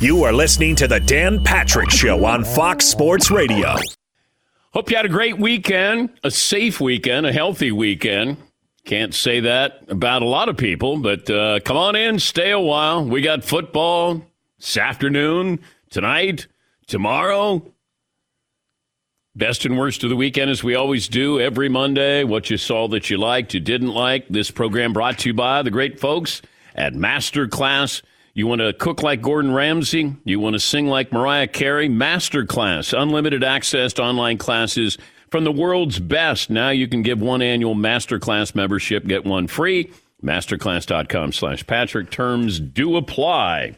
You are listening to the Dan Patrick Show on Fox Sports Radio. Hope you had a great weekend, a safe weekend, a healthy weekend. Can't say that about a lot of people, but uh, come on in, stay a while. We got football this afternoon, tonight, tomorrow. Best and worst of the weekend, as we always do every Monday. What you saw that you liked, you didn't like. This program brought to you by the great folks at Masterclass. You want to cook like Gordon Ramsay? You want to sing like Mariah Carey? Masterclass, unlimited access to online classes from the world's best. Now you can give one annual Masterclass membership, get one free. Masterclass.com slash Patrick. Terms do apply.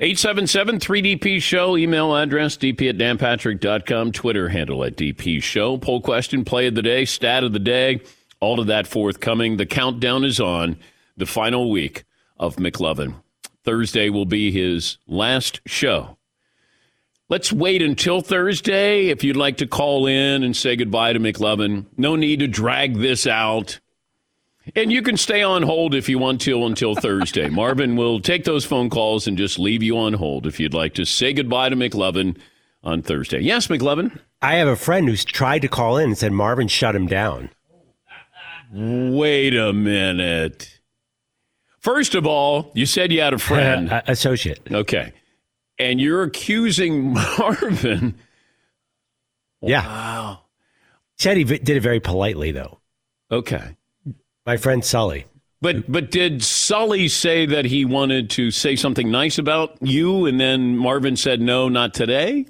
877-3DP Show, email address dp at danpatrick.com, Twitter handle at DP Show. Poll question, play of the day, stat of the day, all of that forthcoming. The countdown is on the final week of McLovin. Thursday will be his last show. Let's wait until Thursday if you'd like to call in and say goodbye to McLovin. No need to drag this out. And you can stay on hold if you want to until Thursday. Marvin will take those phone calls and just leave you on hold if you'd like to say goodbye to McLovin on Thursday. Yes, McLovin? I have a friend who's tried to call in and said Marvin shut him down. Wait a minute. First of all, you said you had a friend. Uh, associate. Okay. And you're accusing Marvin. Yeah. Wow. Said he v- did it very politely, though. Okay. My friend Sully. But but did Sully say that he wanted to say something nice about you, and then Marvin said no, not today?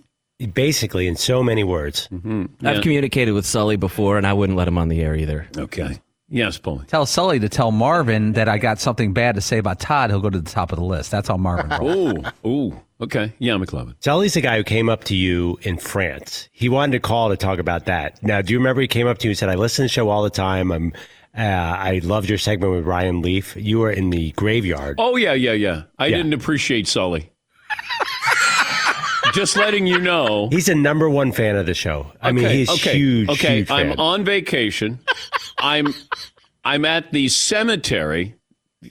Basically, in so many words. Mm-hmm. I've communicated with Sully before, and I wouldn't let him on the air either. Okay. Yes, Paul. Tell Sully to tell Marvin that I got something bad to say about Todd. He'll go to the top of the list. That's how Marvin rolls. Ooh, ooh. Okay. Yeah, McLovin. Sully's the guy who came up to you in France. He wanted to call to talk about that. Now, do you remember he came up to you and said, I listen to the show all the time. I'm, uh, I loved your segment with Ryan Leaf. You were in the graveyard. Oh yeah, yeah, yeah. I Yeah. didn't appreciate Sully. Just letting you know. He's a number one fan of the show. I mean, he's okay, huge. Okay, huge I'm on vacation. I'm I'm at the cemetery,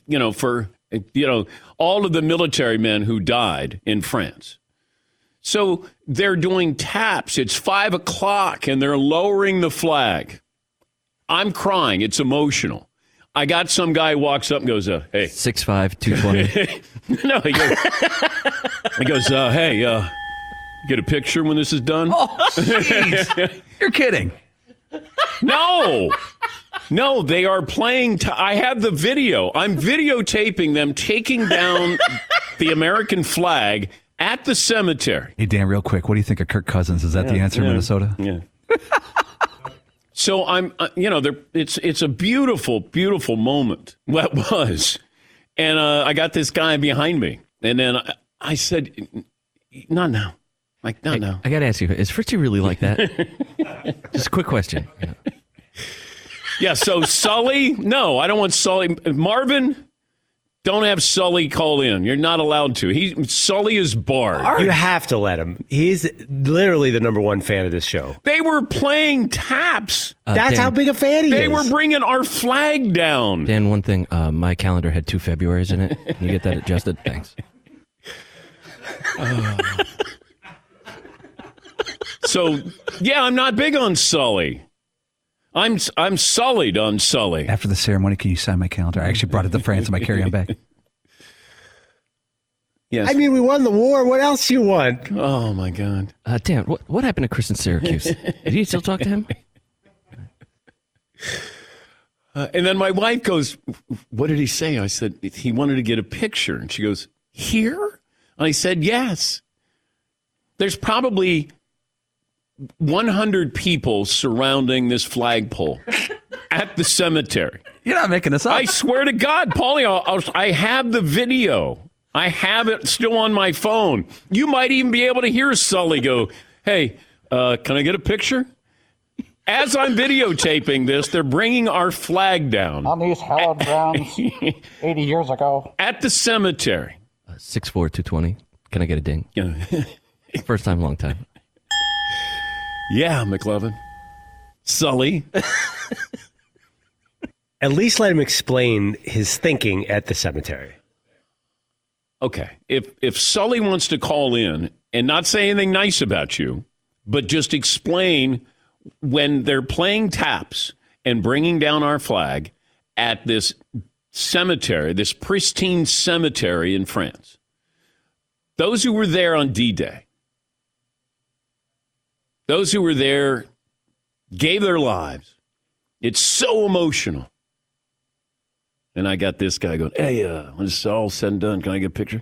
you know, for you know all of the military men who died in France. So they're doing taps. It's five o'clock, and they're lowering the flag. I'm crying. It's emotional. I got some guy who walks up and goes, uh, "Hey, Six five two twenty. no," he goes, he goes, uh, "Hey, uh, get a picture when this is done." Oh, jeez. You're kidding. No, no, they are playing. T- I have the video. I'm videotaping them taking down the American flag at the cemetery. Hey, Dan, real quick. What do you think of Kirk Cousins? Is that the answer, yeah. Minnesota? Yeah. so I'm, uh, you know, there. It's it's a beautiful, beautiful moment. What was, and uh, I got this guy behind me, and then I, I said, "Not now." Like, not no. I got to ask you, is Fritzy really like that? Just a quick question. Yeah, so Sully, no, I don't want Sully. Marvin, don't have Sully call in. You're not allowed to. He Sully is barred. You have to let him. He's literally the number one fan of this show. They were playing taps. That's Dan- how big a fan he They is. They were bringing our flag down. Dan, one thing, uh, my calendar had two Februarys in it. Can you get that adjusted? Thanks. So, yeah, I'm not big on Sully. I'm I'm sullied on Sully. After the ceremony, can you sign my calendar? I actually brought it to France in my carry-on bag. Yes. I mean, we won the war. What else you want? oh my God. Uh, Dan, what, what happened to Chris in Syracuse? Did you still talk to him? Uh, and then my wife goes, What did he say? I said, He wanted to get a picture. And she goes, Here? And I said, Yes. There's probably 100 people surrounding this flagpole at the cemetery. You're not making this up. I swear to God, Paulie, I'll, I'll, I have the video. I have it still on my phone. You might even be able to hear Sully go, Hey, uh, can I get a picture? As I'm videotaping this, they're bringing our flag down on these hallowed grounds 80 years ago. at the cemetery. Uh, Six four two twenty. Can I get a ding? Yeah, First time, long time. Yeah McLovin. Sully. At least let him explain his thinking at the cemetery. Okay, if if Sully wants to call in and not say anything nice about you, but just explain when they're playing taps and bringing down our flag at this cemetery, this pristine cemetery in France. Those who were there on D Day, those who were there gave their lives. It's so emotional. And I got this guy going, hey, uh, when it's all said and done, can I get a picture?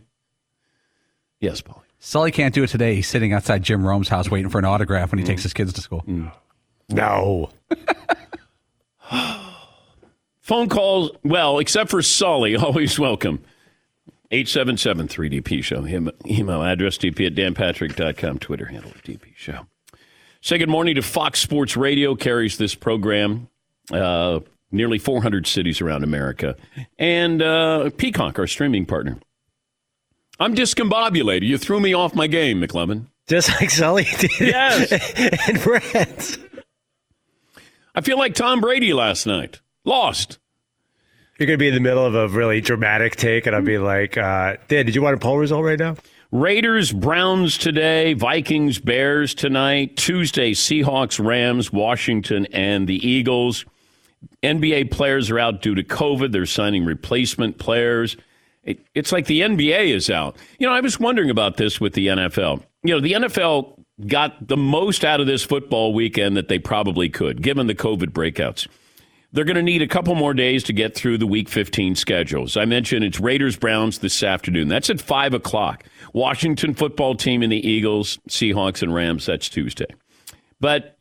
Yes, Paul. Sully can't do it today. He's sitting outside Jim Rome's house waiting for an autograph when he takes his kids to school. No. Phone calls, well, except for Sully, always welcome. 877 3DP Show. Him, email address dp at danpatrick.com. Twitter handle DP Show. Say good morning to Fox Sports Radio, carries this program. Uh, nearly 400 cities around America. And uh, Peacock, our streaming partner. I'm discombobulated. You threw me off my game, McLovin. Just like Sully did. Yes. and France. I feel like Tom Brady last night. Lost. You're going to be in the middle of a really dramatic take, and I'll be like, uh, Dan, did you want a poll result right now? Raiders, Browns today, Vikings, Bears tonight, Tuesday, Seahawks, Rams, Washington, and the Eagles. NBA players are out due to COVID. They're signing replacement players. It, it's like the NBA is out. You know, I was wondering about this with the NFL. You know, the NFL got the most out of this football weekend that they probably could, given the COVID breakouts. They're going to need a couple more days to get through the Week 15 schedules. I mentioned it's Raiders Browns this afternoon. That's at 5 o'clock. Washington football team and the Eagles, Seahawks and Rams, that's Tuesday. But,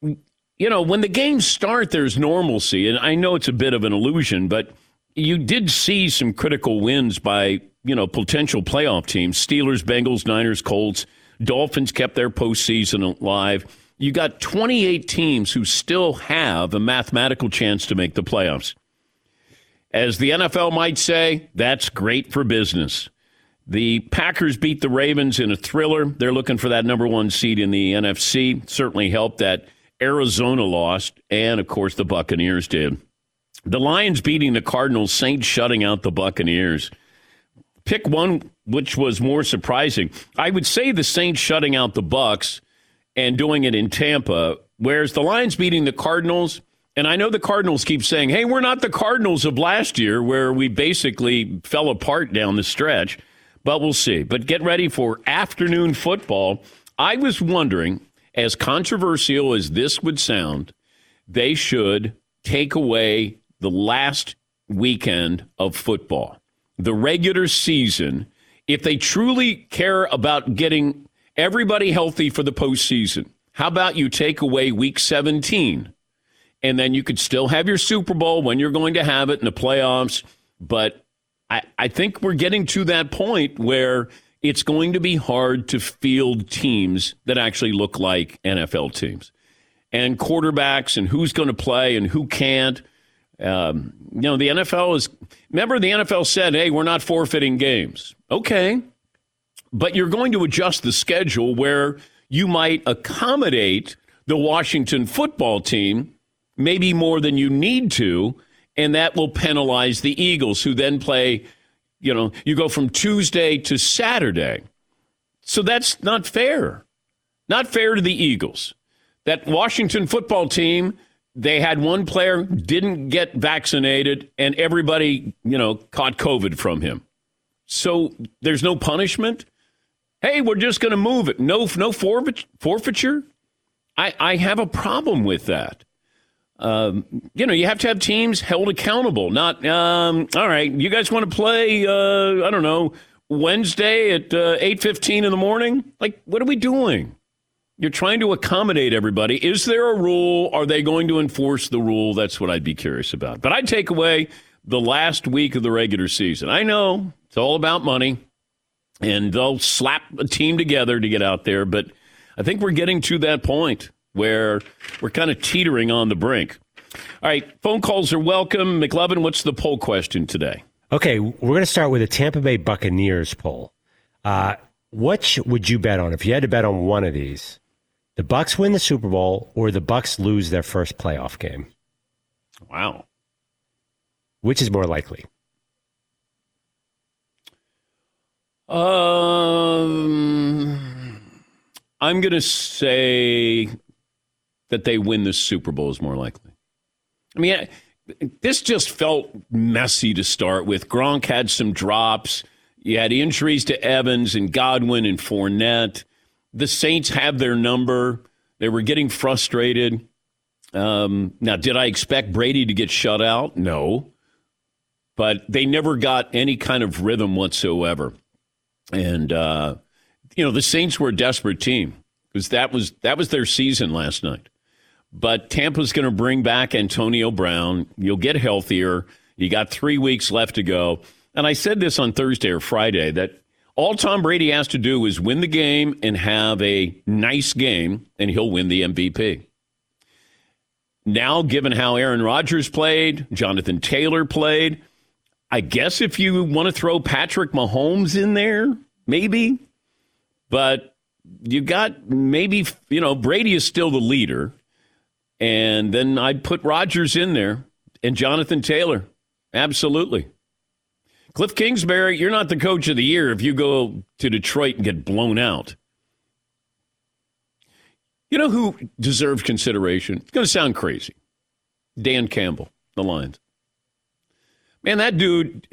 you know, when the games start, there's normalcy. And I know it's a bit of an illusion, but you did see some critical wins by, you know, potential playoff teams Steelers, Bengals, Niners, Colts. Dolphins kept their postseason alive you got 28 teams who still have a mathematical chance to make the playoffs. As the NFL might say, that's great for business. The Packers beat the Ravens in a thriller. They're looking for that number one seed in the NFC. Certainly helped that Arizona lost, and of course the Buccaneers did. The Lions beating the Cardinals, Saints shutting out the Buccaneers. Pick one which was more surprising. I would say the Saints shutting out the Bucks and doing it in Tampa, whereas the Lions beating the Cardinals. And I know the Cardinals keep saying, hey, we're not the Cardinals of last year where we basically fell apart down the stretch, but we'll see. But get ready for afternoon football. I was wondering, as controversial as this would sound, they should take away the last weekend of football, the regular season. If they truly care about getting everybody healthy for the postseason. How about you take away week 17 and then you could still have your Super Bowl when you're going to have it in the playoffs. But I, I think we're getting to that point where it's going to be hard to field teams that actually look like NFL teams and quarterbacks and who's going to play and who can't. Um, you know, the NFL is, remember, the NFL said, hey, we're not forfeiting games. Okay but you're going to adjust the schedule where you might accommodate the Washington football team maybe more than you need to, and that will penalize the Eagles, who then play, you know, you go from Tuesday to Saturday. So that's not fair. Not fair to the Eagles. That Washington football team, they had one player didn't get vaccinated, and everybody, you know, caught COVID from him. So there's no punishment. Hey, we're just going to move it. No, no forfeiture. I, I have a problem with that. Um, you know, you have to have teams held accountable. Not um, all right. You guys want to play? Uh, I don't know. Wednesday at uh, eight fifteen in the morning. Like, what are we doing? You're trying to accommodate everybody. Is there a rule? Are they going to enforce the rule? That's what I'd be curious about. But I'd take away the last week of the regular season. I know it's all about money and they'll slap a team together to get out there. But I think we're getting to that point where we're kind of teetering on the brink. All right, phone calls are welcome. McLovin, what's the poll question today? Okay, we're going to start with a Tampa Bay Buccaneers poll. Uh, what would you bet on if you had to bet on one of these? The Bucks win the Super Bowl or the Bucks lose their first playoff game? Wow. Which is more likely? Um, I'm going to say that they win the Super Bowl is more likely. I mean, this just felt messy to start with. Gronk had some drops. You had injuries to Evans and Godwin and Fournette. The Saints have their number. They were getting frustrated. Um, now, did I expect Brady to get shut out? No. But they never got any kind of rhythm whatsoever. And, uh, you know, the Saints were a desperate team because that was, that was their season last night. But Tampa's going to bring back Antonio Brown. You'll get healthier. You got three weeks left to go. And I said this on Thursday or Friday that all Tom Brady has to do is win the game and have a nice game, and he'll win the MVP. Now, given how Aaron Rodgers played, Jonathan Taylor played, I guess if you want to throw Patrick Mahomes in there, maybe. But you got maybe, you know, Brady is still the leader. And then I'd put Rodgers in there and Jonathan Taylor. Absolutely. Cliff Kingsbury, you're not the coach of the year if you go to Detroit and get blown out. You know who deserves consideration? It's going to sound crazy. Dan Campbell, the Lions. Man, that dude,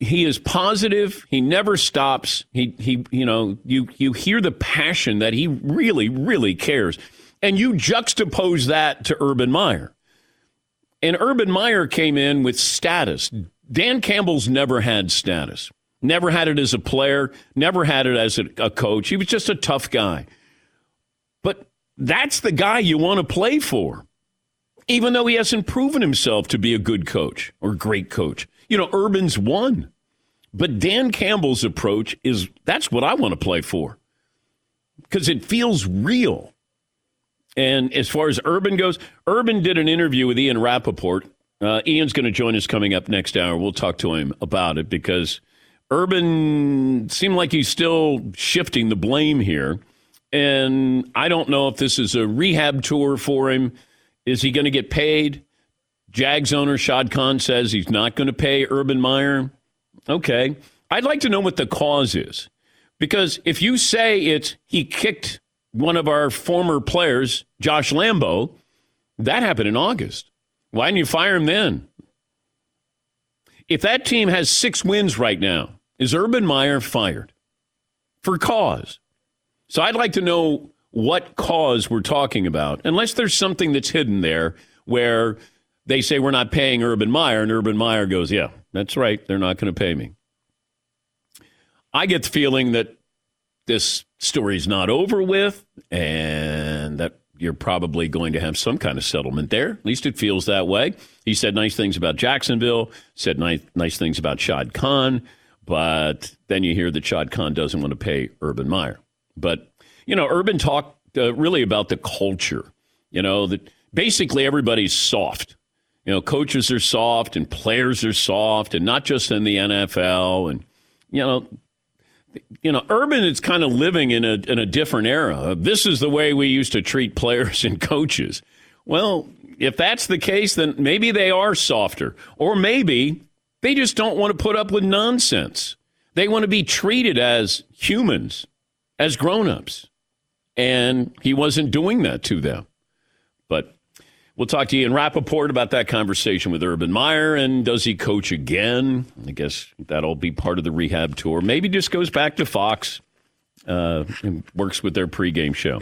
he is positive. He never stops. He, he, you know, you, you hear the passion that he really, really cares. And you juxtapose that to Urban Meyer. And Urban Meyer came in with status. Dan Campbell's never had status, never had it as a player, never had it as a, a coach. He was just a tough guy. But that's the guy you want to play for, even though he hasn't proven himself to be a good coach or great coach. You know, Urban's won. But Dan Campbell's approach is that's what I want to play for because it feels real. And as far as Urban goes, Urban did an interview with Ian Rapoport. Uh, Ian's going to join us coming up next hour. We'll talk to him about it because Urban seemed like he's still shifting the blame here. And I don't know if this is a rehab tour for him. Is he going to get paid? Jags owner Shad Khan says he's not going to pay Urban Meyer. Okay. I'd like to know what the cause is. Because if you say it's he kicked one of our former players, Josh Lambo, that happened in August. Why didn't you fire him then? If that team has six wins right now, is Urban Meyer fired for cause? So I'd like to know what cause we're talking about, unless there's something that's hidden there where they say we're not paying Urban Meyer, and Urban Meyer goes, Yeah, that's right, they're not going to pay me. I get the feeling that this story's not over with and that you're probably going to have some kind of settlement there. At least it feels that way. He said nice things about Jacksonville, said nice, nice things about Shad Khan, but then you hear that Shad Khan doesn't want to pay Urban Meyer. But, you know, Urban talked uh, really about the culture, you know, that basically everybody's soft. You know, coaches are soft and players are soft, and not just in the NFL. And, you know, you know, Urban is kind of living in a in a different era. This is the way we used to treat players and coaches. Well, if that's the case, then maybe they are softer, or maybe they just don't want to put up with nonsense. They want to be treated as humans, as grown-ups. And he wasn't doing that to them. We'll talk to Ian Rapoport about that conversation with Urban Meyer. And does he coach again? I guess that'll be part of the rehab tour. Maybe just goes back to Fox uh, and works with their pregame show. All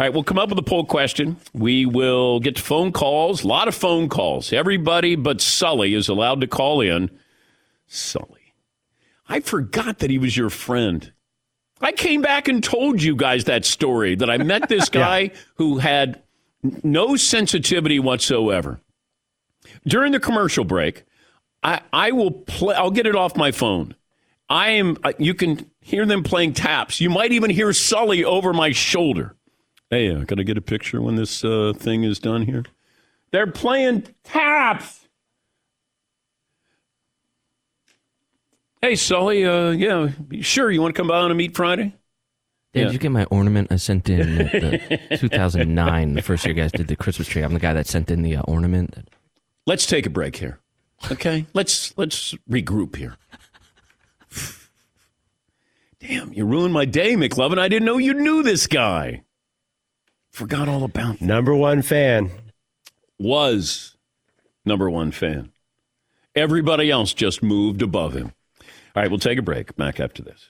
right, we'll come up with a poll question. We will get to phone calls, a lot of phone calls. Everybody but Sully is allowed to call in. Sully. I forgot that he was your friend. I came back and told you guys that story that I met this guy yeah. who had no sensitivity whatsoever. During the commercial break, I, I will play, I'll get it off my phone. I am, you can hear them playing taps. You might even hear Sully over my shoulder. Hey, uh, can I get a picture when this uh, thing is done here? They're playing taps. Hey, Sully, uh, yeah, sure. You want to come by on a meet Friday? Did Yeah. you get my ornament I sent in at the 2009, the first year you guys did the Christmas tree? I'm the guy that sent in the uh, ornament. Let's take a break here. Okay, let's let's regroup here. Damn, you ruined my day, McLovin. I didn't know you knew this guy. Forgot all about Number one fan. was number one fan. Everybody else just moved above him. All right, we'll take a break. Back after this.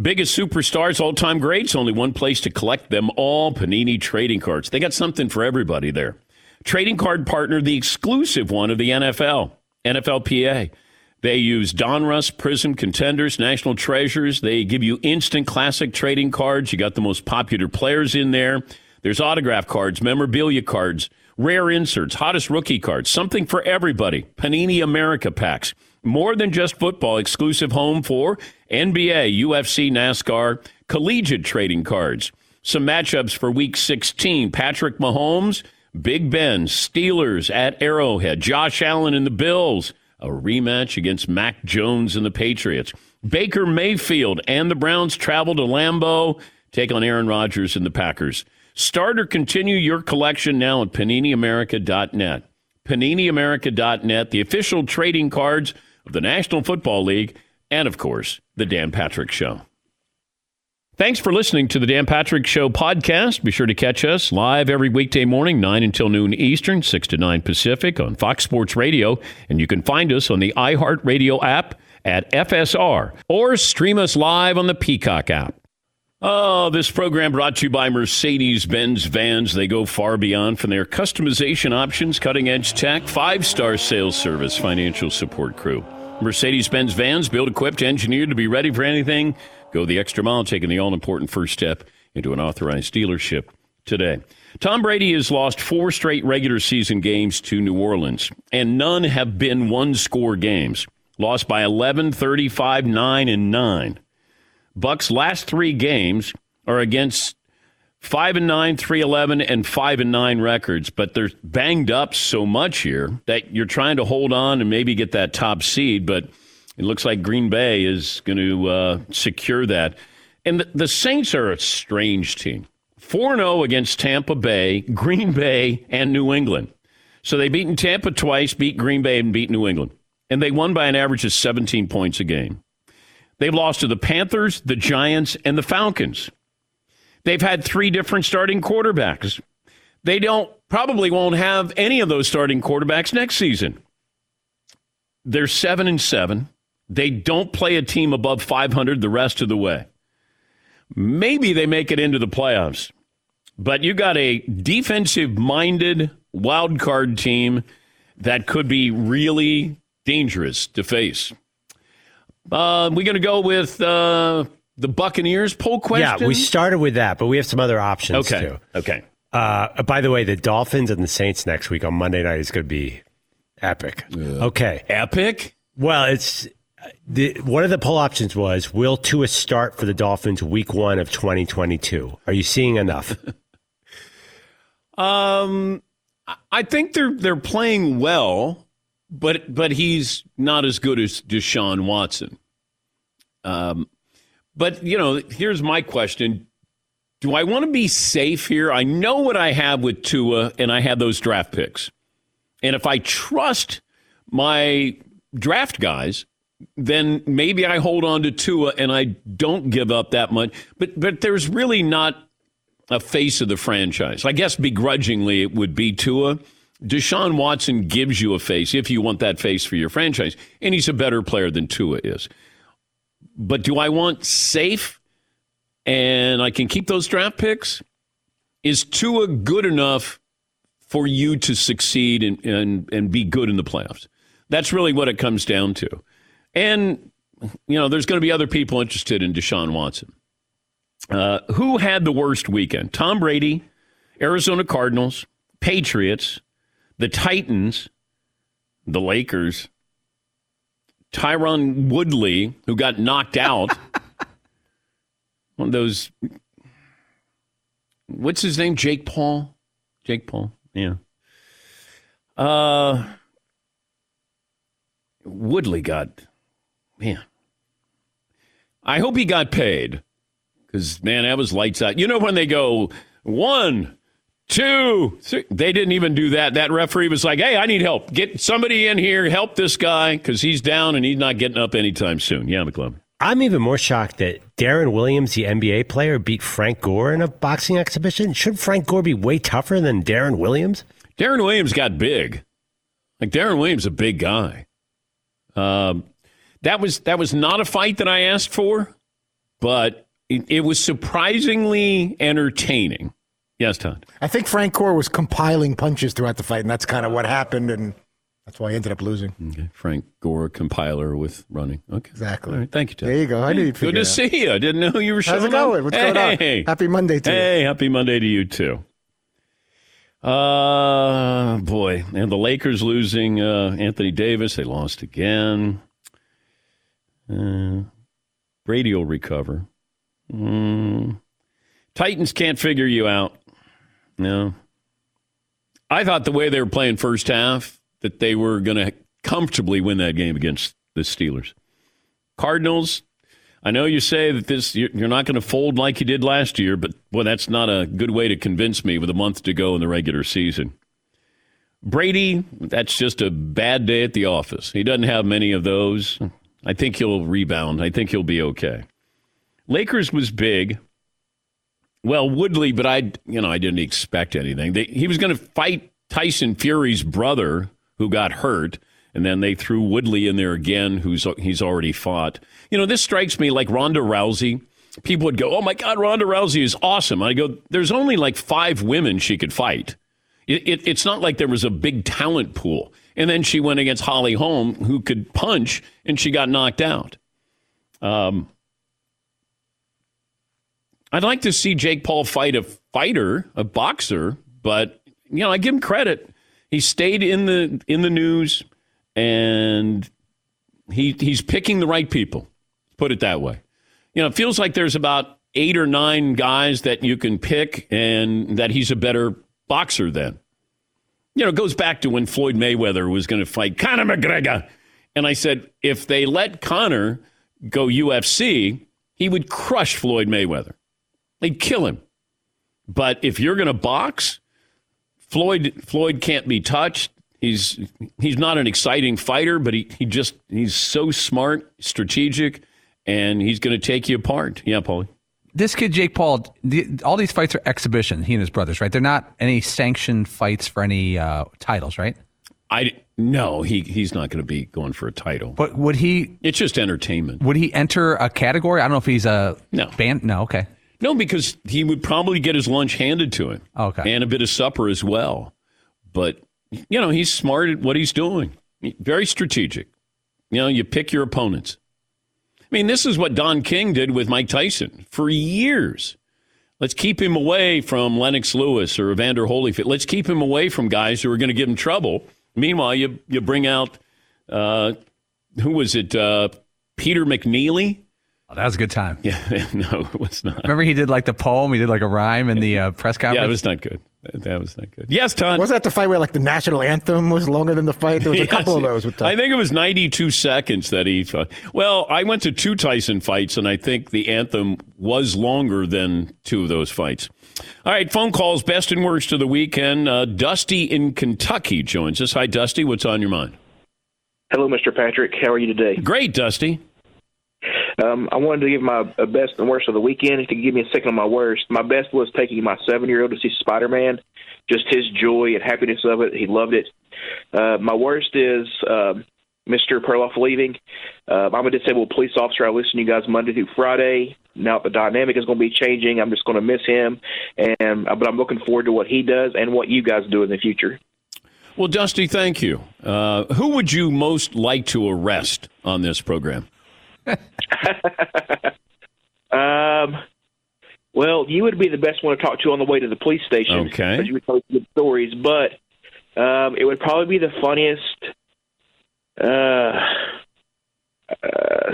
Biggest superstars, all time greats, only one place to collect them all Panini trading cards. They got something for everybody there. Trading card partner, the exclusive one of the NFL, NFLPA. They use Donruss, Prizm, Contenders, National Treasures. They give you instant classic trading cards. You got the most popular players in there. There's autograph cards, memorabilia cards, rare inserts, hottest rookie cards, something for everybody. Panini America packs. More than just football, exclusive home for NBA, UFC, NASCAR, collegiate trading cards. Some matchups for week 16 Patrick Mahomes, Big Ben, Steelers at Arrowhead, Josh Allen and the Bills, a rematch against Mac Jones and the Patriots. Baker Mayfield and the Browns travel to Lambeau, take on Aaron Rodgers and the Packers. Start or continue your collection now at PaniniAmerica.net. PaniniAmerica.net, the official trading cards the National Football League, and of course, The Dan Patrick Show. Thanks for listening to the Dan Patrick Show podcast. Be sure to catch us live every weekday morning, 9 until noon Eastern, 6 to 9 Pacific on Fox Sports Radio. And you can find us on the iHeartRadio app at FSR or stream us live on the Peacock app. Oh, this program brought to you by Mercedes Benz Vans. They go far beyond from their customization options, cutting edge tech, five star sales service, financial support crew. Mercedes Benz Vans, built, equipped, engineered to be ready for anything. Go the extra mile, taking the all important first step into an authorized dealership today. Tom Brady has lost four straight regular season games to New Orleans, and none have been one score games. Lost by 11, 35, 9, and 9. Bucks' last three games are against 5 and 9, three eleven, and 5 and 9 records, but they're banged up so much here that you're trying to hold on and maybe get that top seed, but it looks like Green Bay is going to uh, secure that. And the, the Saints are a strange team 4 0 against Tampa Bay, Green Bay, and New England. So they've beaten Tampa twice, beat Green Bay, and beat New England. And they won by an average of 17 points a game. They've lost to the Panthers, the Giants, and the Falcons. They've had three different starting quarterbacks. They don't probably won't have any of those starting quarterbacks next season. They're seven and seven. They don't play a team above 500 the rest of the way. Maybe they make it into the playoffs, but you got a defensive minded wild card team that could be really dangerous to face. Uh, we're going to go with uh, the Buccaneers poll question. Yeah, we started with that, but we have some other options okay. too. Okay. Uh, by the way, the Dolphins and the Saints next week on Monday night is going to be epic. Okay. Epic. Well, it's the, one of the poll options was Will Tua start for the Dolphins week one of 2022? Are you seeing enough? Um, I think they're they're playing well, but but he's not as good as Deshaun Watson. Um, but you know, here's my question: Do I want to be safe here? I know what I have with Tua, and I have those draft picks, and if I trust my draft guys, then maybe I hold on to Tua and I don't give up that much. But but there's really not a face of the franchise. I guess begrudgingly it would be Tua. Deshaun Watson gives you a face if you want that face for your franchise, and he's a better player than Tua is. But do I want safe and I can keep those draft picks? Is Tua good enough for you to succeed and, and, and be good in the playoffs? That's really what it comes down to. And, you know, there's going to be other people interested in Deshaun Watson. Uh, who had the worst weekend? Tom Brady, Arizona Cardinals, Patriots, the Titans, the Lakers, Tyron Woodley, who got knocked out. One of those. What's his name? Jake Paul? Jake Paul. Yeah. Uh, Woodley got. Man. I hope he got paid. Because, man, that was lights out. You know, when they go one, two, three, they didn't even do that. That referee was like, hey, I need help. Get somebody in here, help this guy because he's down and he's not getting up anytime soon. Yeah, McLovin. I'm even more shocked that Deron Williams, the NBA player, beat Frank Gore in a boxing exhibition. Should Frank Gore be way tougher than Deron Williams? Deron Williams got big. Like Deron Williams, a big guy. Um, that was that was not a fight that I asked for, but it, it was surprisingly entertaining. Yes, Todd. I think Frank Gore was compiling punches throughout the fight, and that's kind of what happened, and that's why he ended up losing. Okay. Frank Gore, compiler with running. Okay, Exactly. Right, thank you, Todd. There you go. I knew you'd Good to see you. I didn't know you were showing How's it going? up. What's going on? Hey. Happy Monday to you. Hey, happy Monday to you too. Uh, boy, and the Lakers losing uh, Anthony Davis. They lost again. Uh, Brady will recover. Mm. Titans can't figure you out. No. I thought the way they were playing first half that they were going to comfortably win that game against the Steelers. Cardinals, I know you say that this you're not going to fold like you did last year, but boy, that's not a good way to convince me with a month to go in the regular season. Brady, that's just a bad day at the office. He doesn't have many of those. I think he'll rebound. I think he'll be okay. Lakers was big. Well, Woodley, but I, you know, I didn't expect anything. They, he was going to fight Tyson Fury's brother, who got hurt, and then they threw Woodley in there again, who's he's already fought. You know, this strikes me like Ronda Rousey. People would go, "Oh my God, Ronda Rousey is awesome." I go, "There's only like five women she could fight. It, it, it's not like there was a big talent pool." And then she went against Holly Holm, who could punch, and she got knocked out. Um, I'd like to see Jake Paul fight a fighter, a boxer, but you know, I give him credit. He stayed in the in the news and he he's picking the right people. Put it that way. You know, it feels like there's about eight or nine guys that you can pick and that he's a better boxer than. You know, it goes back to when Floyd Mayweather was going to fight Conor McGregor. And I said, if they let Conor go UFC, he would crush Floyd Mayweather. They'd kill him. But if you're going to box, Floyd Floyd can't be touched. He's he's not an exciting fighter, but he, he just he's so smart, strategic, and he's going to take you apart. Yeah, Paulie. This kid, Jake Paul, the, all these fights are exhibition. He and his brothers, right? They're not any sanctioned fights for any uh, titles, right? I no, he he's not going to be going for a title. But would he It's just entertainment. would he enter a category? I don't know if he's a No. band. No, okay. No, because he would probably get his lunch handed to him. Okay. And a bit of supper as well. But, you know, he's smart at what he's doing. Very strategic. You know, you pick your opponents. I mean, this is what Don King did with Mike Tyson for years. Let's keep him away from Lennox Lewis or Evander Holyfield. Let's keep him away from guys who are going to give him trouble. Meanwhile, you, you bring out, uh, who was it? Uh, Peter McNeeley? Oh, that was a good time. Yeah, no, it was not. Remember he did like the poem. He did like a rhyme in the uh, press conference. Yeah, it was not good. That was not good. Yes, Todd. Wasn't that the fight where like the national anthem was longer than the fight? There was a couple of those with Tyson. I think it was 92 seconds that he fought. Well, I went to two Tyson fights, and I think the anthem was longer than two of those fights. All right, phone calls, best and worst of the weekend. Uh, Dusty in Kentucky joins us. Hi, Dusty. What's on your mind? Hello, Mr. Patrick. How are you today? Great, Dusty. Um, I wanted to give my uh, best and worst of the weekend. You give me a second on my worst, my best was taking my seven-year-old to see Spider-Man. Just his joy and happiness of it. He loved it. Uh, my worst is um, Mr. Perloff leaving. Uh, I'm a disabled police officer. I listen to you guys Monday through Friday. Now the dynamic is going to be changing. I'm just going to miss him, and uh, but I'm looking forward to what he does and what you guys do in the future. Well, Dusty, thank you. Uh, who would you most like to arrest on this program? Um, well, you would be the best one to talk to on the way to the police station. Okay. because You would tell us good stories, but um, it would probably be the funniest. Uh, uh,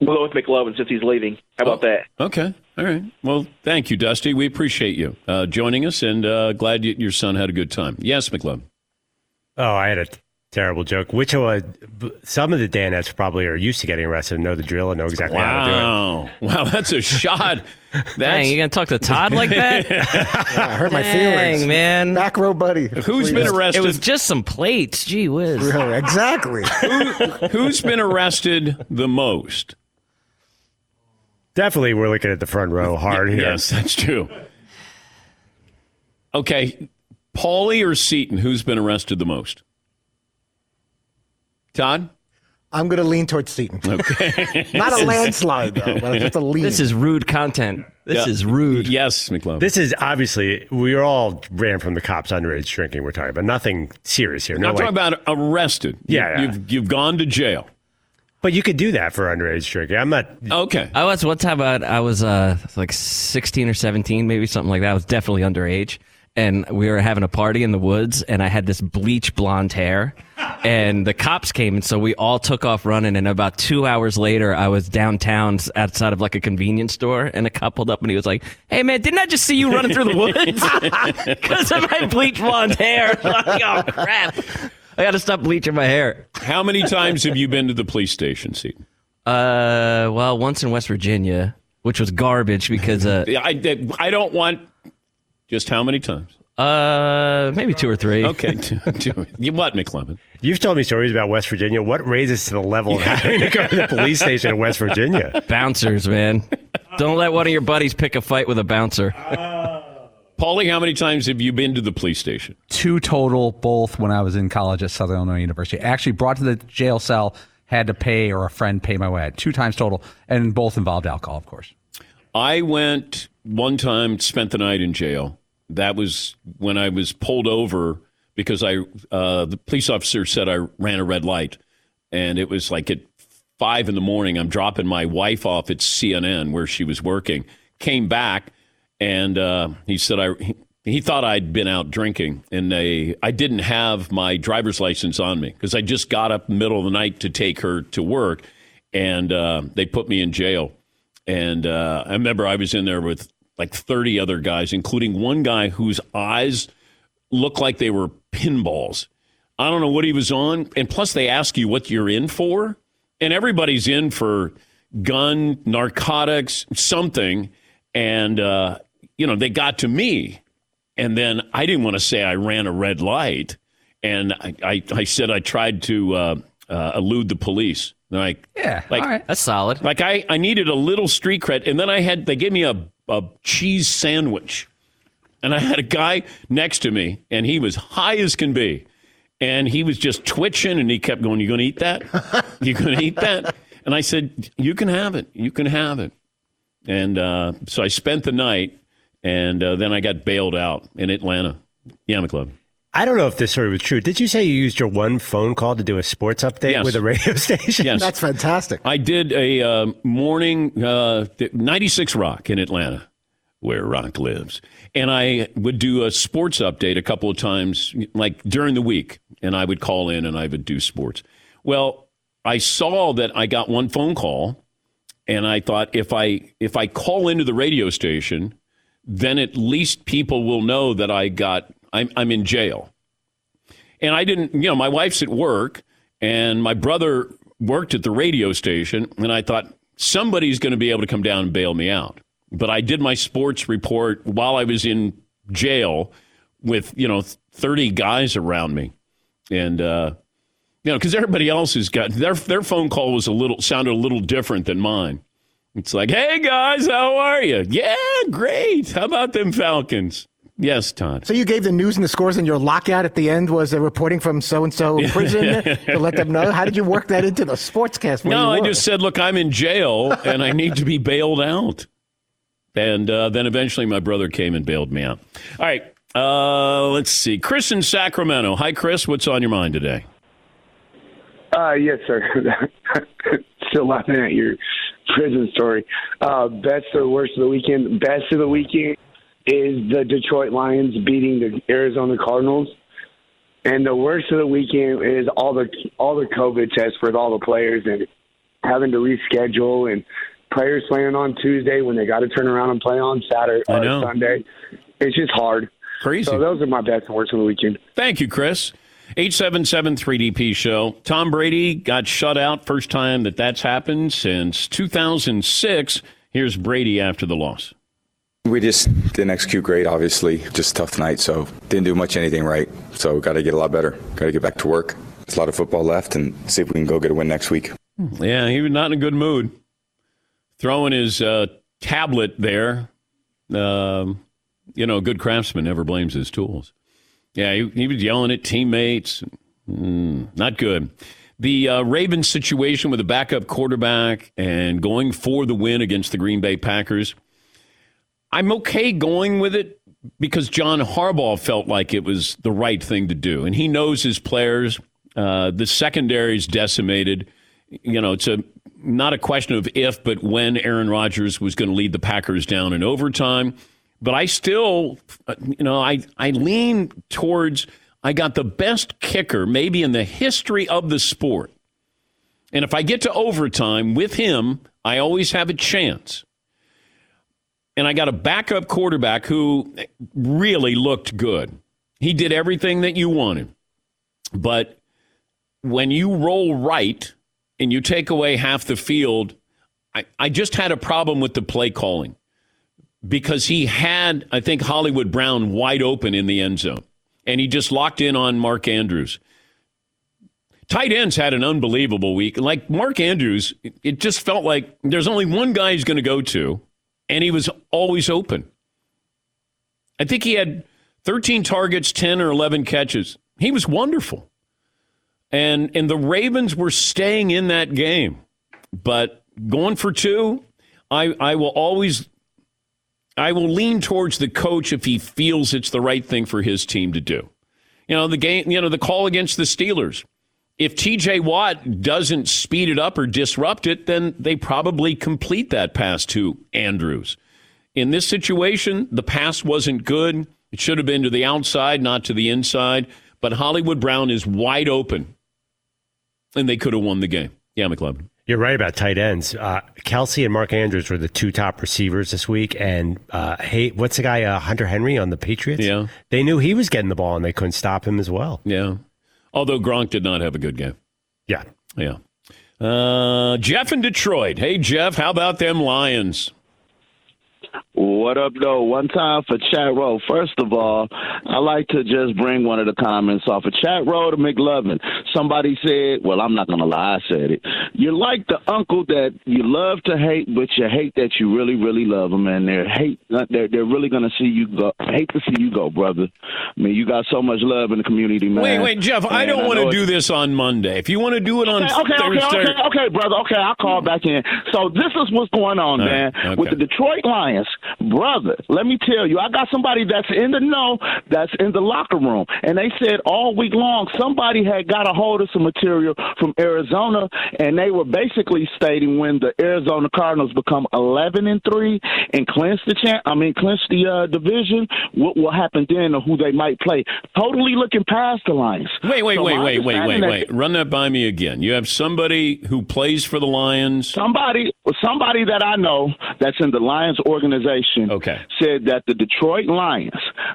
we'll go with McLovin since he's leaving. How about that? Okay. All right. Well, thank you, Dusty. We appreciate you uh, joining us, and uh, glad you, your son had a good time. Yes, McLovin. Oh, I had a terrible joke. Which uh, some of the Danettes probably are used to getting arrested and know the drill and know exactly how to do it. Wow. Wow, that's a shot. That's Dang, you gonna talk to Todd like that? I hurt my Dang, feelings. man. Back row buddy. who's been arrested? It was just some plates. Gee whiz. Really, exactly. who's been arrested the most? Definitely, we're looking at the front row hard here. Yes, that's true. Okay, Paulie or Seton, who's been arrested the most? Todd? I'm going to lean towards Seton. Okay. Not a landslide, though, but just a lean. This is rude content. This Yeah. is rude. yes, McLovin. This is obviously we all ran from the cops underage drinking. We're talking about nothing serious here. I'm No, not like, talking about arrested. Yeah, yeah. You've, you've gone to jail. but you could do that for underage drinking. I'm not. Okay. I was one time I, I was uh, like 16 or 17, maybe something like that. I was definitely underage. And we were having a party in the woods, and I had this bleach blonde hair. And the cops came, and so we all took off running. And about two hours later, I was downtown outside of like a convenience store, and a cop pulled up and he was like, Hey, man, didn't I just see you running through the woods? Because of my bleach blonde hair. like, oh, crap. I got to stop bleaching my hair. How many times have you been to the police station, Seaton? Uh, well, once in West Virginia, which was garbage because uh, I, I don't want just how many times? uh, maybe two or three. Okay. two- two. You what, McLovin? You've told me stories about West Virginia. What raises to the level of having to go to the police station in West Virginia? Bouncers, man. Don't let one of your buddies pick a fight with a bouncer. Paulie, how many times have you been to the police station? Two total, both when I was in college at Southern Illinois University. Actually brought to the jail cell, had to pay or a friend pay my way. Two times total, and both involved alcohol, of course. I went one time, spent the night in jail. That was when I was pulled over because I uh, the police officer said I ran a red light, and it was like at five in the morning. I'm dropping my wife off at CNN where she was working. Came back, and uh, he said I. He, he thought I'd been out drinking, and they, I didn't have my driver's license on me because I just got up middle of the night to take her to work, and uh, they put me in jail. And uh, I remember I was in there with like 30 other guys, including one guy whose eyes looked like they were pinballs. I don't know what he was on. And plus, they ask you what you're in for. And everybody's in for gun, narcotics, something. And, uh, you know, they got to me. And then I didn't want to say I ran a red light. And I, I, I said I tried to uh, uh, elude the police. Like, Yeah, like, all right. That's solid. like I, I needed a little street cred, and then I had they gave me a, a cheese sandwich, and I had a guy next to me, and he was high as can be, and he was just twitching, and he kept going, "You going to eat that? You going to eat that?" And I said, "You can have it. You can have it." And uh, so I spent the night, and uh, then I got bailed out in Atlanta. Yeah, McClub. I don't know if this story was true. Did you say you used your one phone call to do a sports update Yes. with a radio station? Yes. That's fantastic. I did a uh, morning uh, 96 Rock in Atlanta, where rock lives. And I would do a sports update a couple of times, like during the week. And I would call in and I would do sports. Well, I saw that I got one phone call, and I thought if I if I call into the radio station, then at least people will know that I got I'm I'm in jail. And I didn't, you know, my wife's at work and my brother worked at the radio station. And I thought somebody's going to be able to come down and bail me out. But I did my sports report while I was in jail with, you know, 30 guys around me. And, uh, you know, because everybody else has got their their phone call was a little sounded a little different than mine. It's like, hey guys, how are you? Yeah, great. How about them Falcons? Yes, Todd. So you gave the news and the scores, and your lockout at the end was a reporting from so and so prison to let them know. How did you work that into the sportscast? where No, I just said, look, I'm in jail and I need to be bailed out. And uh, then eventually my brother came and bailed me out. All right. Uh, let's see. Chris in Sacramento. Hi, Chris. What's on your mind today? Uh, yes, sir. Still laughing at your prison story. Uh, best or worst of the weekend? Best of the weekend is the Detroit Lions beating the Arizona Cardinals. And the worst of the weekend is all the all the COVID tests for all the players and having to reschedule and players playing on Tuesday when they got to turn around and play on Saturday I uh, or. Sunday. It's just hard. Crazy. So those are my best and worst of the weekend. Thank you, Chris. 877 3DP show. Tom Brady got shut out. First time that that's happened since 2006. Here's Brady after the loss. We just didn't execute great, obviously. Just tough night, so didn't do much anything right. So got to get a lot better. Got to get back to work. There's a lot of football left and see if we can go get a win next week. Yeah, he was not in a good mood. throwing his uh, tablet there. Um, you know, a good craftsman never blames his tools. Yeah, he, he was yelling at teammates. Mm, not good. The uh, Ravens situation with a backup quarterback and going for the win against the Green Bay Packers. I'm okay going with it because John Harbaugh felt like it was the right thing to do, and he knows his players. Uh, the secondary is decimated. You know, it's a not a question of if, but when Aaron Rodgers was going to lead the Packers down in overtime. But I still, uh, you know, I I lean towards I got the best kicker maybe in the history of the sport. And if I get to overtime with him, I always have a chance. And I got a backup quarterback who really looked good. He did everything that you wanted. But when you roll right and you take away half the field, I, I just had a problem with the play calling because he had, I think, Hollywood Brown wide open in the end zone and he just locked in on Mark Andrews. Tight ends had an unbelievable week. Like Mark Andrews, it just felt like there's only one guy he's going to go to, and he was always open. I think he had 13 targets, 10 or 11 catches. He was wonderful. And and the Ravens were staying in that game. But going for two, I I will always I will lean towards the coach if he feels it's the right thing for his team to do. You know, the game, you know, the call against the Steelers. If TJ Watt doesn't speed it up or disrupt it, then they probably complete that pass to Andrews. In this situation, the pass wasn't good. It should have been to the outside, not to the inside. But Hollywood Brown is wide open, and they could have won the game. Yeah, McLovin. You're right about tight ends. Uh, Kelce and Mark Andrews were the two top receivers this week. And uh, hey, what's the guy, uh, Hunter Henry on the Patriots? Yeah. They knew he was getting the ball and they couldn't stop him as well. Yeah. Although Gronk did not have a good game. Yeah. Yeah. Uh, Jeff in Detroit. Hey, Jeff, how about them Lions? What up, though? One time for Chat Row. First of all, I like to just bring one of the comments off of Chat Row to McLovin. Somebody said, well, I'm not going to lie, I said it. You're like the uncle that you love to hate, but you hate that you really, really love them, and they're hate uh, they're, they're really going to see you go. Hate to see you go, brother. I mean, you got so much love in the community, man. Wait, wait, Jeff, I don't want to do this on Monday. If you want to do it on okay, okay, Thursday. Okay, okay, okay, brother. Okay, I'll call back in. So this is what's going on, All man. right, With the Detroit Lions, brother, let me tell you, I got somebody that's in the know, that's in the locker room, and they said all week long somebody had got a hold of some material from Arizona, and they were basically stating when the Arizona Cardinals become eleven and three and clinch the champ, I mean clinch the uh, division, what will happen then, or who they might play. Totally looking past the Lions. Wait, wait, So wait, wait, wait, wait, wait. Run that by me again. You have somebody who plays for the Lions. Somebody, somebody that I know that's in the Lions organization Okay. said that the Detroit Lions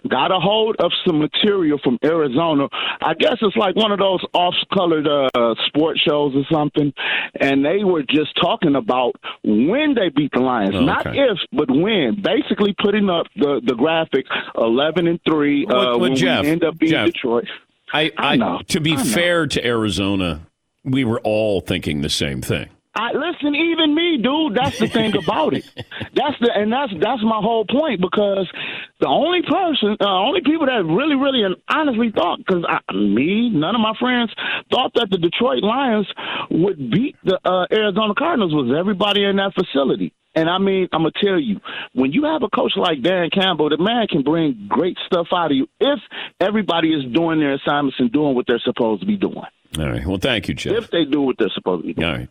got a hold of some material from Arizona. I guess it's like one of those off-colored uh, sports shows or something, and they were just talking about when they beat the Lions, Oh, not okay. if, but when. Basically, putting up the the graphic eleven and three uh, Well, when Jeff, we end up beating Jeff, Detroit. I, I I, know, to be fair to Arizona, we were all thinking the same thing. I listen, even me, dude. That's the thing about it. That's the and that's that's my whole point because the only person, uh, only people that really, really, and honestly thought, because me, none of my friends thought that the Detroit Lions would beat the uh, Arizona Cardinals was everybody in that facility. And I mean, I'm gonna tell you, when you have a coach like Dan Campbell, the man can bring great stuff out of you if everybody is doing their assignments and doing what they're supposed to be doing. All right. Well, thank you, Jeff. If they do what they're supposed to be doing. All right.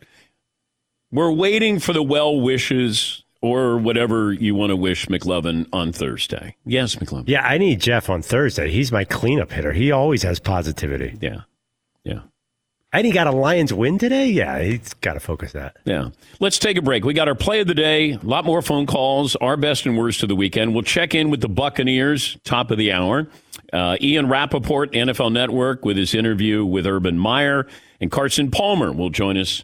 We're waiting for the well wishes or whatever you want to wish McLovin on Thursday. Yes, McLovin. Yeah, I need Jeff on Thursday. He's my cleanup hitter. He always has positivity. Yeah. Yeah. And he got a Lions win today? Yeah, he's got to focus that. Yeah. Let's take a break. We got our play of the day, a lot more phone calls, our best and worst of the weekend. We'll check in with the Buccaneers, top of the hour. Uh, Ian Rapoport, NFL Network, with his interview with Urban Meyer. And Carson Palmer will join us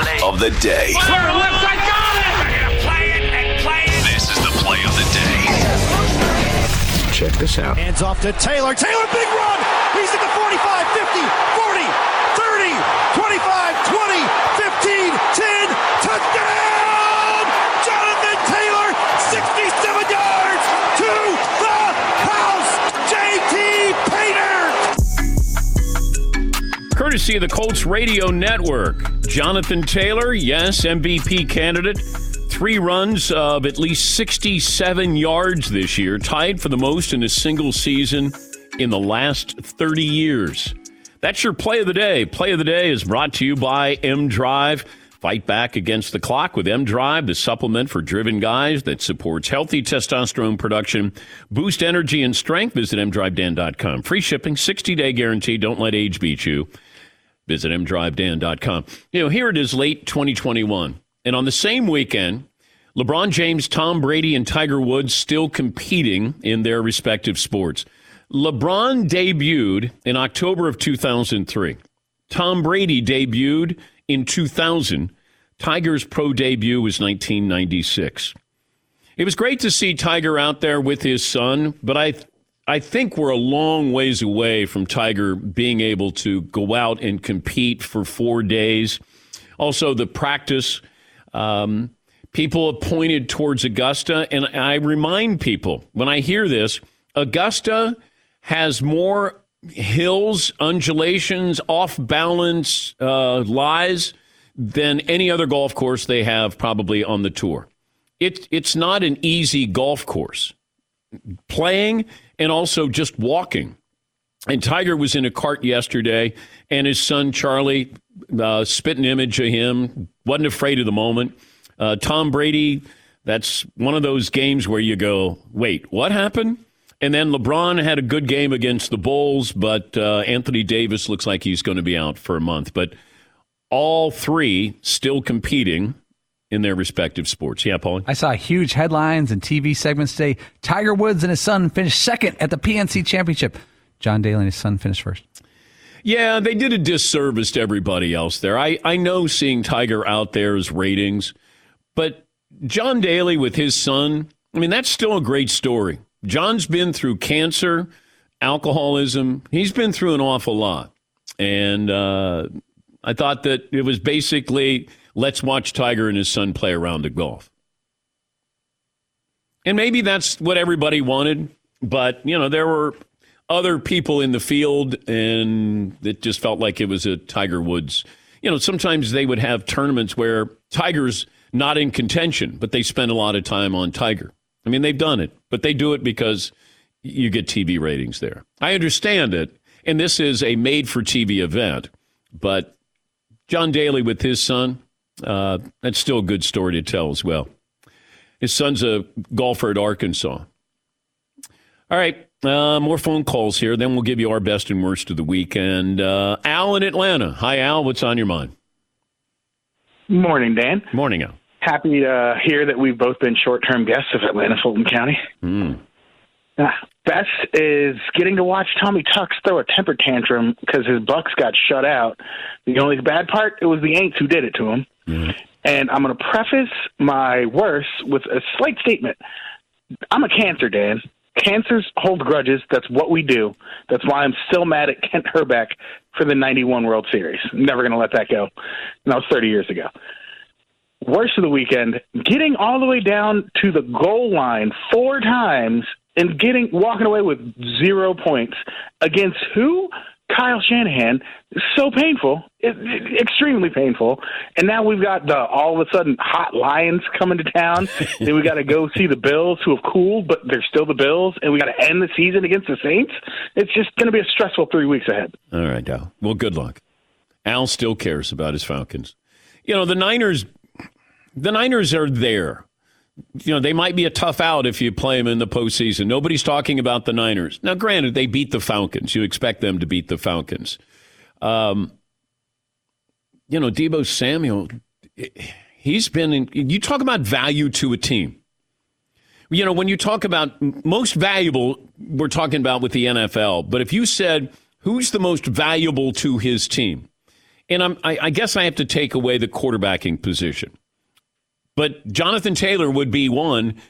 play's gonna play. Of the day. This is the play of the day. Check this out. Hands off to Taylor. Taylor, big run. He's at the 45, 50, 40, 30, 25, 20, 15, 10. Touchdown! Courtesy of the Colts Radio Network. Jonathan Taylor, yes, MVP candidate. Three runs of at least 67 yards this year, tied for the most in a single season in the last 30 years. That's your play of the day. Play of the day is brought to you by M Drive. Fight back against the clock with M Drive, the supplement for driven guys that supports healthy testosterone production. Boost energy and strength. Visit mdrivedan.com. Free shipping, 60 day guarantee. Don't let age beat you. Visit mdrivedan.com. You know, here it is late 2021. And on the same weekend, LeBron James, Tom Brady, and Tiger Woods still competing in their respective sports. LeBron debuted in October of 2003. Tom Brady debuted in 2000. Tiger's pro debut was 1996. It was great to see Tiger out there with his son, but I I think we're a long ways away from Tiger being able to go out and compete for four days. Also, the practice. Um, people have pointed towards Augusta, and I remind people when I hear this, Augusta has more hills, undulations, off balance uh, lies than any other golf course they have probably on the tour. It, it's not an easy golf course. Playing and also just walking. And Tiger was in a cart yesterday, and his son Charlie uh, spit an image of him, wasn't afraid of the moment. Uh, Tom Brady, that's one of those games where you go, wait, what happened? And then LeBron had a good game against the Bulls, but uh, Anthony Davis looks like he's going to be out for a month. But all three still competing in their respective sports. Yeah, Paul. I saw huge headlines and TV segments today. Tiger Woods and his son finished second at the PNC Championship. John Daly and his son finished first. Yeah, they did a disservice to everybody else there. I, I know seeing Tiger out there is ratings, but John Daly with his son, I mean, that's still a great story. John's been through cancer, alcoholism. He's been through an awful lot. And uh, I thought that it was basically let's watch Tiger and his son play around round of golf. And maybe that's what everybody wanted, but you know, there were other people in the field and it just felt like it was a Tiger Woods. You know, sometimes they would have tournaments where Tiger's not in contention, but they spend a lot of time on Tiger. I mean, they've done it, but they do it because you get TV ratings there. I understand it, and this is a made for TV event, but John Daly with his son, uh, that's still a good story to tell as well. His son's a golfer at Arkansas. All right, uh, more phone calls here. Then we'll give you our best and worst of the week. And uh, Al in Atlanta. Hi, Al. What's on your mind? Morning, Dan. Morning, Al. Happy to hear that we've both been short-term guests of Atlanta Fulton County. Mm. Uh, best is getting to watch Tommy Tucks throw a temper tantrum because his Bucks got shut out. The only bad part it was the Aints who did it to him. And I'm going to preface my worst with a slight statement. I'm a cancer, Dan. Cancers hold grudges. That's what we do. That's why I'm still mad at Kent Hrbek for the 91 World Series. I'm Never going to let that go. And that was 30 years ago. Worst of the weekend, getting all the way down to the goal line four times and getting walking away with zero points against who? Kyle Shanahan. So painful, it, it, extremely painful. And now we've got the all of a sudden hot Lions coming to town. then we got to go see the Bills, who have cooled, but they're still the Bills. And we got to end the season against the Saints. It's just going to be a stressful three weeks ahead. All right, Al. Well, good luck. Al still cares about his Falcons. You know, the Niners, the Niners are there. You know, they might be a tough out if you play them in the postseason. Nobody's talking about the Niners. Now, granted, they beat the Falcons. You expect them to beat the Falcons. Um, you know, Deebo Samuel, he's been in, you talk about value to a team. You know, when you talk about most valuable, we're talking about with the NFL, but if you said who's the most valuable to his team, and I'm, I, I guess I have to take away the quarterbacking position, but Jonathan Taylor would be one,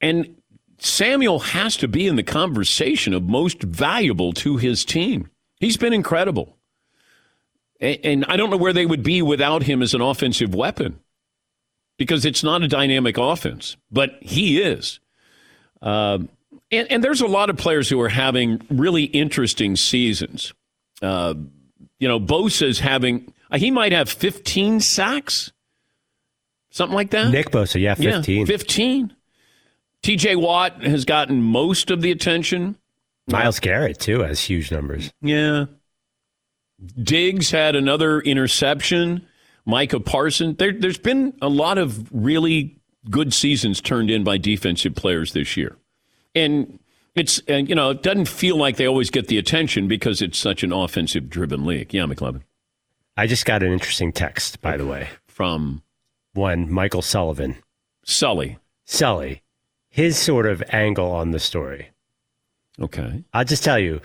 and Samuel has to be in the conversation of most valuable to his team. He's been incredible. And I don't know where they would be without him as an offensive weapon because it's not a dynamic offense, but he is. Uh, and, and, there's a lot of players who are having really interesting seasons. Uh, you know, Bosa's having, uh, he might have 15 sacks, something like that. Nick Bosa, yeah, 15. Yeah, 15. TJ Watt has gotten most of the attention. Myles Garrett, too, has huge numbers. Yeah. Diggs had another interception. Micah Parson. There, has been a lot of really good seasons turned in by defensive players this year, and it's and you know it doesn't feel like they always get the attention because it's such an offensive driven league. Yeah, McLovin. I just got an interesting text, by the way, from one Michael Sullivan. Sully. Sully. His sort of angle on the story. Okay. I'll just tell you,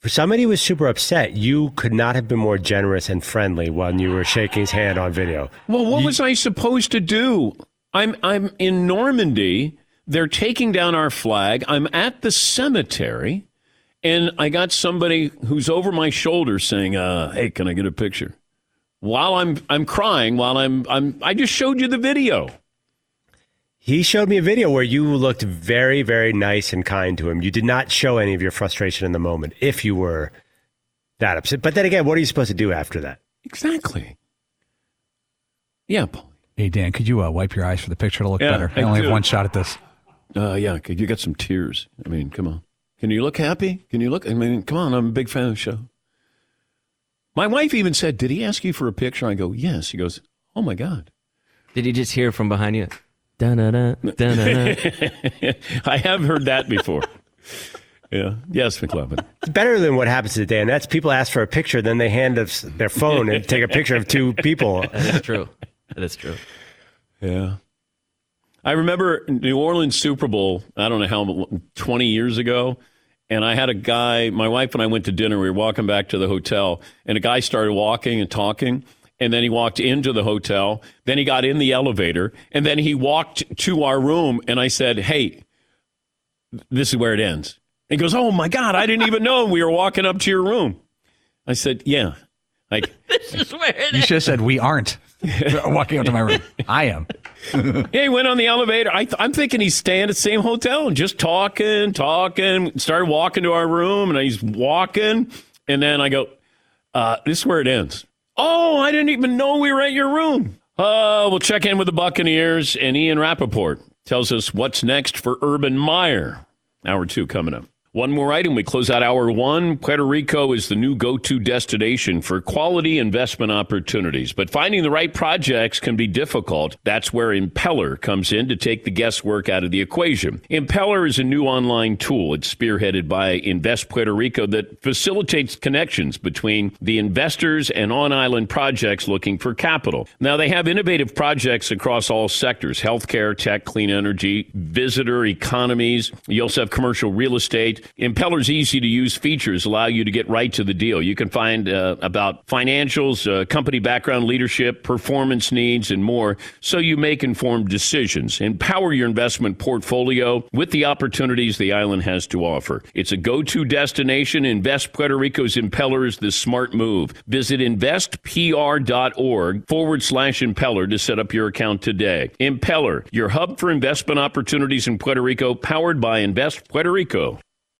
for somebody who was super upset, you could not have been more generous and friendly when you were shaking his hand on video. Well, what you, was I supposed to do? I'm I'm in Normandy. They're taking down our flag. I'm at the cemetery, and I got somebody who's over my shoulder saying, uh, "Hey, can I get a picture?" While I'm I'm crying, while I'm I'm I just showed you the video. He showed me a video where you looked very, very nice and kind to him. You did not show any of your frustration in the moment if you were that upset. But then again, what are you supposed to do after that? Exactly. Yeah, Paul. Hey, Dan, could you uh, wipe your eyes for the picture to look yeah, better? I, I only do. have one shot at this. Uh, yeah, you got some tears. I mean, come on. Can you look happy? Can you look? I mean, come on. I'm a big fan of the show. My wife even said, Did he ask you for a picture? I go, Yes. He goes, Oh my God. Did he just hear from behind you? Da-na-na, da-na-na. I have heard that before. Yeah. Yes, McLovin. It's better than what happens today, and that's people ask for a picture, then they hand us their phone and take a picture of two people. That is true. That is true. Yeah. I remember New Orleans Super Bowl, I don't know how, 20 years ago. And I had a guy, my wife and I went to dinner. We were walking back to the hotel, and a guy started walking and talking and then he walked into the hotel. Then he got in the elevator, and then he walked to our room. And I said, "Hey, this is where it ends." he goes, "Oh my God, I didn't even know we were walking up to your room." I said, "Yeah." Like this is where it you should have said we aren't walking up to my room. I am. He went on the elevator. I am thinking he's staying at the same hotel and just talking, talking. Started walking to our room, and he's walking, and then I go, uh, "This is where it ends." Oh, I didn't even know we were at your room. Uh, we'll check in with the Buccaneers, and Ian Rapoport tells us what's next for Urban Meyer. Hour two coming up. One more item. We close out hour one. Puerto Rico is the new go to destination for quality investment opportunities. But finding the right projects can be difficult. That's where Impeller comes in to take the guesswork out of the equation. Impeller is a new online tool. It's spearheaded by Invest Puerto Rico that facilitates connections between the investors and on island projects looking for capital. Now, they have innovative projects across all sectors healthcare, tech, clean energy, visitor economies. You also have commercial real estate. Impeller's easy to use features allow you to get right to the deal. You can find uh, about financials, uh, company background, leadership, performance needs, and more so you make informed decisions. Empower your investment portfolio with the opportunities the island has to offer. It's a go to destination. Invest Puerto Rico's Impeller is the smart move. Visit investpr.org forward slash impeller to set up your account today. Impeller, your hub for investment opportunities in Puerto Rico, powered by Invest Puerto Rico.